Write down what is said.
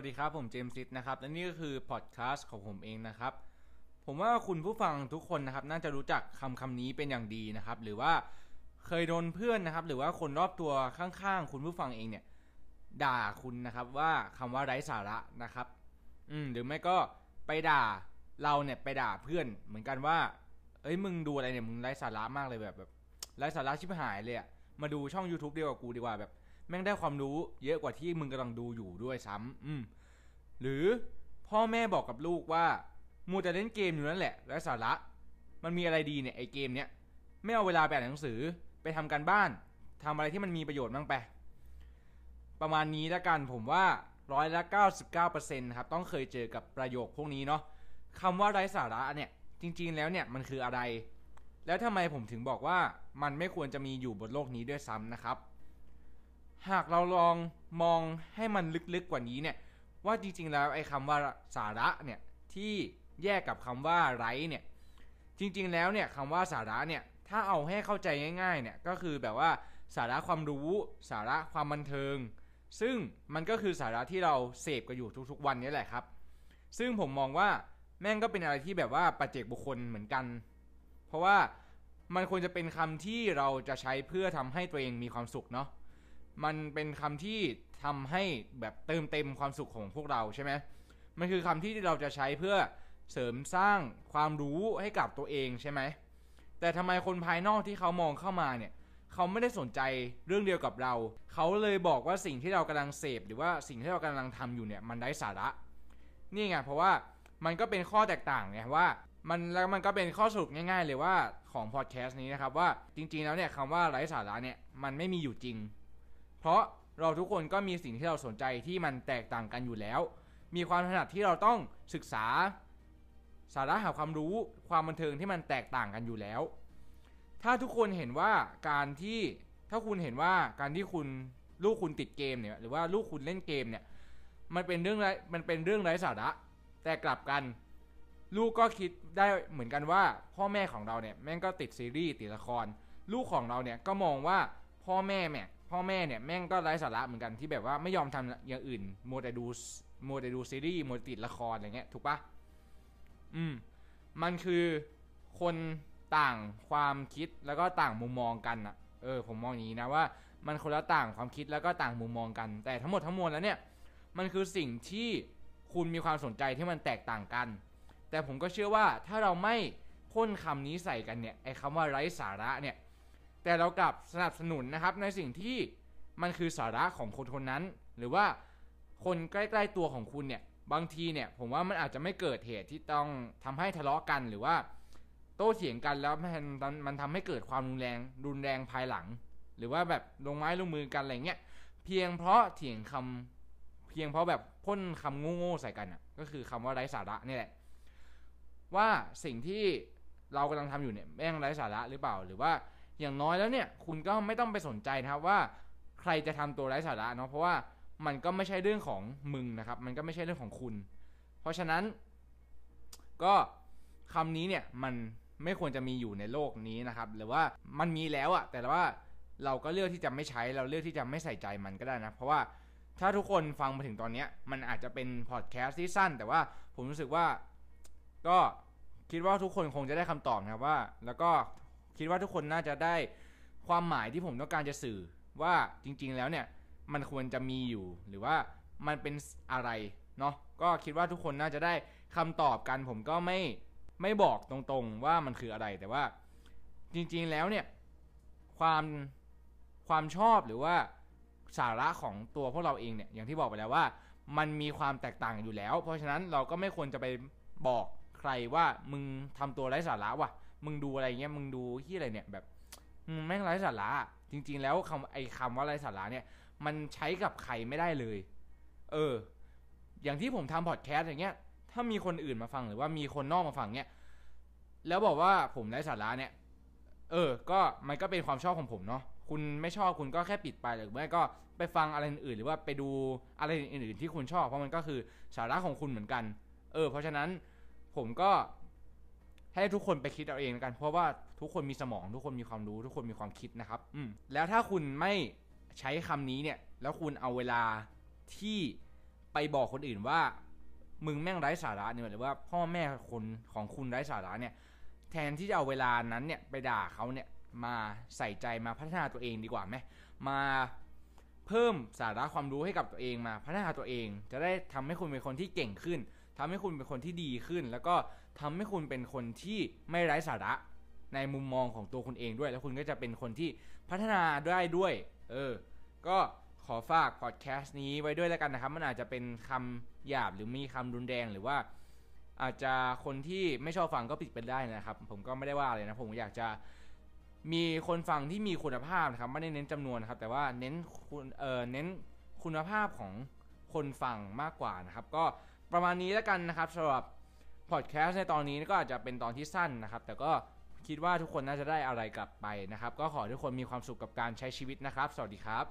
วัสดีครับผมเจมส์ซิดนะครับและนี่ก็คือพอดแคสต์ของผมเองนะครับ ผมว่าคุณผู้ฟังทุกคนนะครับ น่าจะรู้จักคำคำนี้เป็นอย่างดีนะครับ หรือว่าเคยโดนเพื่อนนะครับ หรือว่าคนรอบตัวข้างๆ คุณผู้ฟังเองเนี่ย ด่าคุณนะครับว่าคำว่าไร้สาระนะครับ อืมหรือไม่ก็ไปด่าเราเนี่ยไปด่าเพื่อน เหมือนกันว่า เอ้ยมึงดูอะไรเนี่ยมึงไร้สาระมากเลยแบบแบบไร้สาระชิบหายเลยอะมาดูช่อง YouTube เดียวกับกูดีกว่าแบบ แม่งได้ความรู้เยอะกว่าที่มึงกำลังดูอยู่ด้วยซ้ำอืมหรือพ่อแม่บอกกับลูกว่ามูแต่เล่นเกมอยู่นั่นแหละไร้สาระ มันมีอะไรดีเนี่ยไอเกมเนี้ยไม่เอาเวลาไปอ่านหนังสือไปทำการบ้านทำอะไรที่มันมีประโยชน์บ้างไป ประมาณนี้ล้วกันผมว่าร้อยละ99%ครับต้องเคยเจอกับประโยคพวกนี้เนาะคำว่าไร้สาระเนี่ยจริง ๆ แล้วเนี่ยมันคืออะไร แล้วทำไมผมถึงบอกว่ามันไม่ควรจะมีอยู่บนโลกนี้ด้วยซ้ำนะครับ หากเราลองมองให้มันลึกๆกว่านี้เนี่ยว่าจริงๆแล้วไอ้คำว่าสาระเนี่ยที่แยกกับคำว่าไรเนี่ยจริงๆแล้วเนี่ยคำว่าสาระเนี่ยถ้าเอาให้เข้าใจง่ายๆเนี่ยก็คือแบบว่าสาระความรู้ สาระความบันเทิง ซึ่งมันก็คือสาระที่เราเสพกันอยู่ทุกๆวันนี้แหละครับ ซึ่งผมมองว่าแม่งก็เป็นอะไรที่แบบว่าปัจเจกบุคคลเหมือนกัน เพราะว่ามันควรจะเป็นคำที่เราจะใช้เพื่อทำให้ตัวเองมีความสุขเนาะ มันเป็นคำที่ทำให้แบบเติมเต็มความสุขของพวกเราใช่ไหมมันคือคำที่เราจะใช้เพื่อเสริมสร้างความรู้ให้กับตัวเองใช่ไหม แต่ทำไมคนภายนอกที่เขามองเข้ามาเนี่ยเขาไม่ได้สนใจเรื่องเดียวกับเรา เขาเลยบอกว่าสิ่งที่เรากำลังเสพ หรือว่าสิ่งที่เรากำลังทำอยู่เนี่ยมันไร้สาระ นี่ไงเพราะว่ามันก็เป็นข้อแตกต่างไงว่ามันแล้วมันก็เป็นข้อสรุปง่าย ๆ เลยว่าของพอดแคสต์นี้นะครับว่าจริงๆแล้วเนี่ยคำว่าไร้สาระเนี่ยมันไม่มีอยู่จริง เพราะเราทุกคนก็มีสิ่งที่เราสนใจที่มันแตกต่างกันอยู่แล้ว มีความถนัดที่เราต้องศึกษา สาระหาความรู้ความบันเทิงที่มันแตกต่างกันอยู่แล้ว ถ้าทุกคนเห็นว่าการที่ถ้าคุณเห็นว่าการที่คุณลูกคุณติดเกมเนี่ยหรือว่าลูกคุณเล่นเกมเนี่ยมันเป็นเรื่องไรมันเป็นเรื่องไร้สาระ แต่กลับกัน ลูกก็คิดได้เหมือนกันว่า พ่อแม่ของเราเนี่ยแม่งก็ติดซีรีส์ติดละคร ลูกของเราเนี่ยก็มองว่าพ่อแม่เนี่ พ่อแม่เนี่ยแม่งก็ไร้สาระเหมือนกันที่แบบว่าไม่ยอมทำอย่างอื่นโมแต่ดูโมแต่ดูซีรีส์โมต่ติดละครอะไรเงี้ยถูกปะอืมมันคือคนต่างความคิดแล้วก็ต่างมุมมองกันอะเออผมมองอย่างนี้นะว่ามันคนละต่างความคิดแล้วก็ต่างมุมมองกัน แต่ทั้งหมดทั้งมวลแล้วเนี่ยมันคือสิ่งที่คุณมีความสนใจที่มันแตกต่างกัน แต่ผมก็เชื่อว่าถ้าเราไม่พ่นคำนี้ใส่กันเนี่ยไอ้คำว่าไร้สาระเนี่ย แต่เรากลับสนับสนุนนะครับในสิ่งที่มันคือสาระของคนคนนั้น หรือว่าคนใกล้ๆตัวของคุณเนี่ยบางทีเนี่ยผมว่ามันอาจจะไม่เกิดเหตุที่ต้องทำให้ทะเลาะกันหรือว่า โต้เถียงกันแล้วมันมันทำให้เกิดความรุนแรงรุนแรงภายหลัง หรือว่าแบบลงไม้ลงมือกันอะไรเงี้ยเพียงเพราะเถียงคำเพียงเพราะแบบพ่นคำโง่ๆใส่กันอะก็คือคำว่าไร้สาระนี่แหละ ว่าสิ่งที่เรากำลังทำอยู่เนี่ยแม่งไร้สาระหรือเปล่าหรือว่า อย่างน้อยแล้วเนี่ยคุณก็ไม่ต้องไปสนใจนะครับว่าใครจะทำตัวไร้สาระเนาะเพราะว่ามันก็ไม่ใช่เรื่องของมึงนะครับ มันก็ไม่ใช่เรื่องของคุณ เพราะฉะนั้น ก็คำนี้เนี่ยมันไม่ควรจะมีอยู่ในโลกนี้นะครับ หรือว่ามันมีแล้วอะแต่ว่าเราก็เลือกที่จะไม่ใช้เราเลือกที่จะไม่ใส่ใจมันก็ได้นะ เพราะว่าถ้าทุกคนฟังมาถึงตอนนี้มันอาจจะเป็นพอดแคสต์ที่สั้น แต่ว่าผมรู้สึกว่าก็คิดว่าทุกคนคงจะได้คำตอบนะครับว่า แล้วก็ คิดว่าทุกคนน่าจะได้ความหมายที่ผมต้องการจะสื่อว่าจริง ๆ แล้วเนี่ยมันควรจะมีอยู่หรือว่ามันเป็นอะไรเนาะก็คิดว่าทุกคนน่าจะได้คำตอบกันผมก็ไม่ไม่บอกตรงๆว่ามันคืออะไรแต่ว่าจริงๆแล้วเนี่ยความความชอบหรือว่าสาระของตัวพวกเราเองเนี่ยอย่างที่บอกไปแล้วว่า มันมีความแตกต่างอยู่แล้ว เพราะฉะนั้นเราก็ไม่ควรจะไปบอกใครว่ามึงทำตัวไร้สาระว่ะ มึงดูอะไรเงี้ยมึงดูที่อะไรเนี่ยแบบแม่งไร้สาระจริง ๆ แล้วคำไอ้คำว่าไร้สาระเนี่ย มันใช้กับใครไม่ได้เลย เออ อย่างที่ผมทำพอดแคสต์อย่างเงี้ย ถ้ามีคนอื่นมาฟังหรือว่ามีคนนอกมาฟังเนี่ยแล้วบอกว่าผมไร้สาระเนี่ย เออ ก็มันก็เป็นความชอบของผมเนาะคุณไม่ชอบคุณก็แค่ปิดไปหรือไม่ก็ไปฟังอะไรอื่นหรือว่าไปดูอะไรอื่นๆที่คุณชอบ เพราะมันก็คือสาระของคุณเหมือนกัน เออ เพราะฉะนั้นผมก็ ให้ทุกคนไปคิดเอาเองกันเพราะว่าทุกคนมีสมอง ทุกคนมีความรู้ ทุกคนมีความคิดนะครับ อืมแล้วถ้าคุณไม่ใช้คำนี้เนี่ย แล้วคุณเอาเวลาที่ไปบอกคนอื่นว่า มึงแม่งไร้สาระเนี่ยหรือว่าพ่อแม่คนของคุณไร้สาระเนี่ย แทนที่จะเอาเวลานั้นเนี่ยไปด่าเขาเนี่ยมาใส่ใจมาพัฒนาตัวเองดีกว่าไหมมาเพิ่มสาระความรู้ให้กับตัวเองมาพัฒนาตัวเอง จะได้ทำให้คุณเป็นคนที่เก่งขึ้น ทำให้คุณเป็นคนที่ดีขึ้น แล้วก็ทำให้คุณเป็นคนที่ไม่ไร้สาระในมุมมองของตัวคุณเองด้วย แล้วคุณก็จะเป็นคนที่พัฒนาได้ด้วย เออ ก็ขอฝากพอดแคสต์นี้ไว้ด้วยแล้วกันนะครับ มันอาจจะเป็นคำหยาบหรือมีคำรุนแรงหรือว่า อาจจะคนที่ไม่ชอบฟังก็ปิดไปได้นะครับ ผมก็ไม่ได้ว่าเลยนะ ผมอยากจะมีคนฟังที่มีคุณภาพนะครับ ไม่ได้เน้นจำนวนนะครับ แต่ว่าเน้นคุณเออเน้นคุณภาพของคนฟังมากกว่านะครับ ก็ ประมาณนี้แล้วกันนะครับสำหรับพอดแคสต์ในตอนนี้ก็อาจจะเป็นตอนที่สั้นนะครับ แต่ก็คิดว่าทุกคนน่าจะได้อะไรกลับไปนะครับ ก็ขอทุกคนมีความสุขกับการใช้ชีวิตนะครับ สวัสดีครับ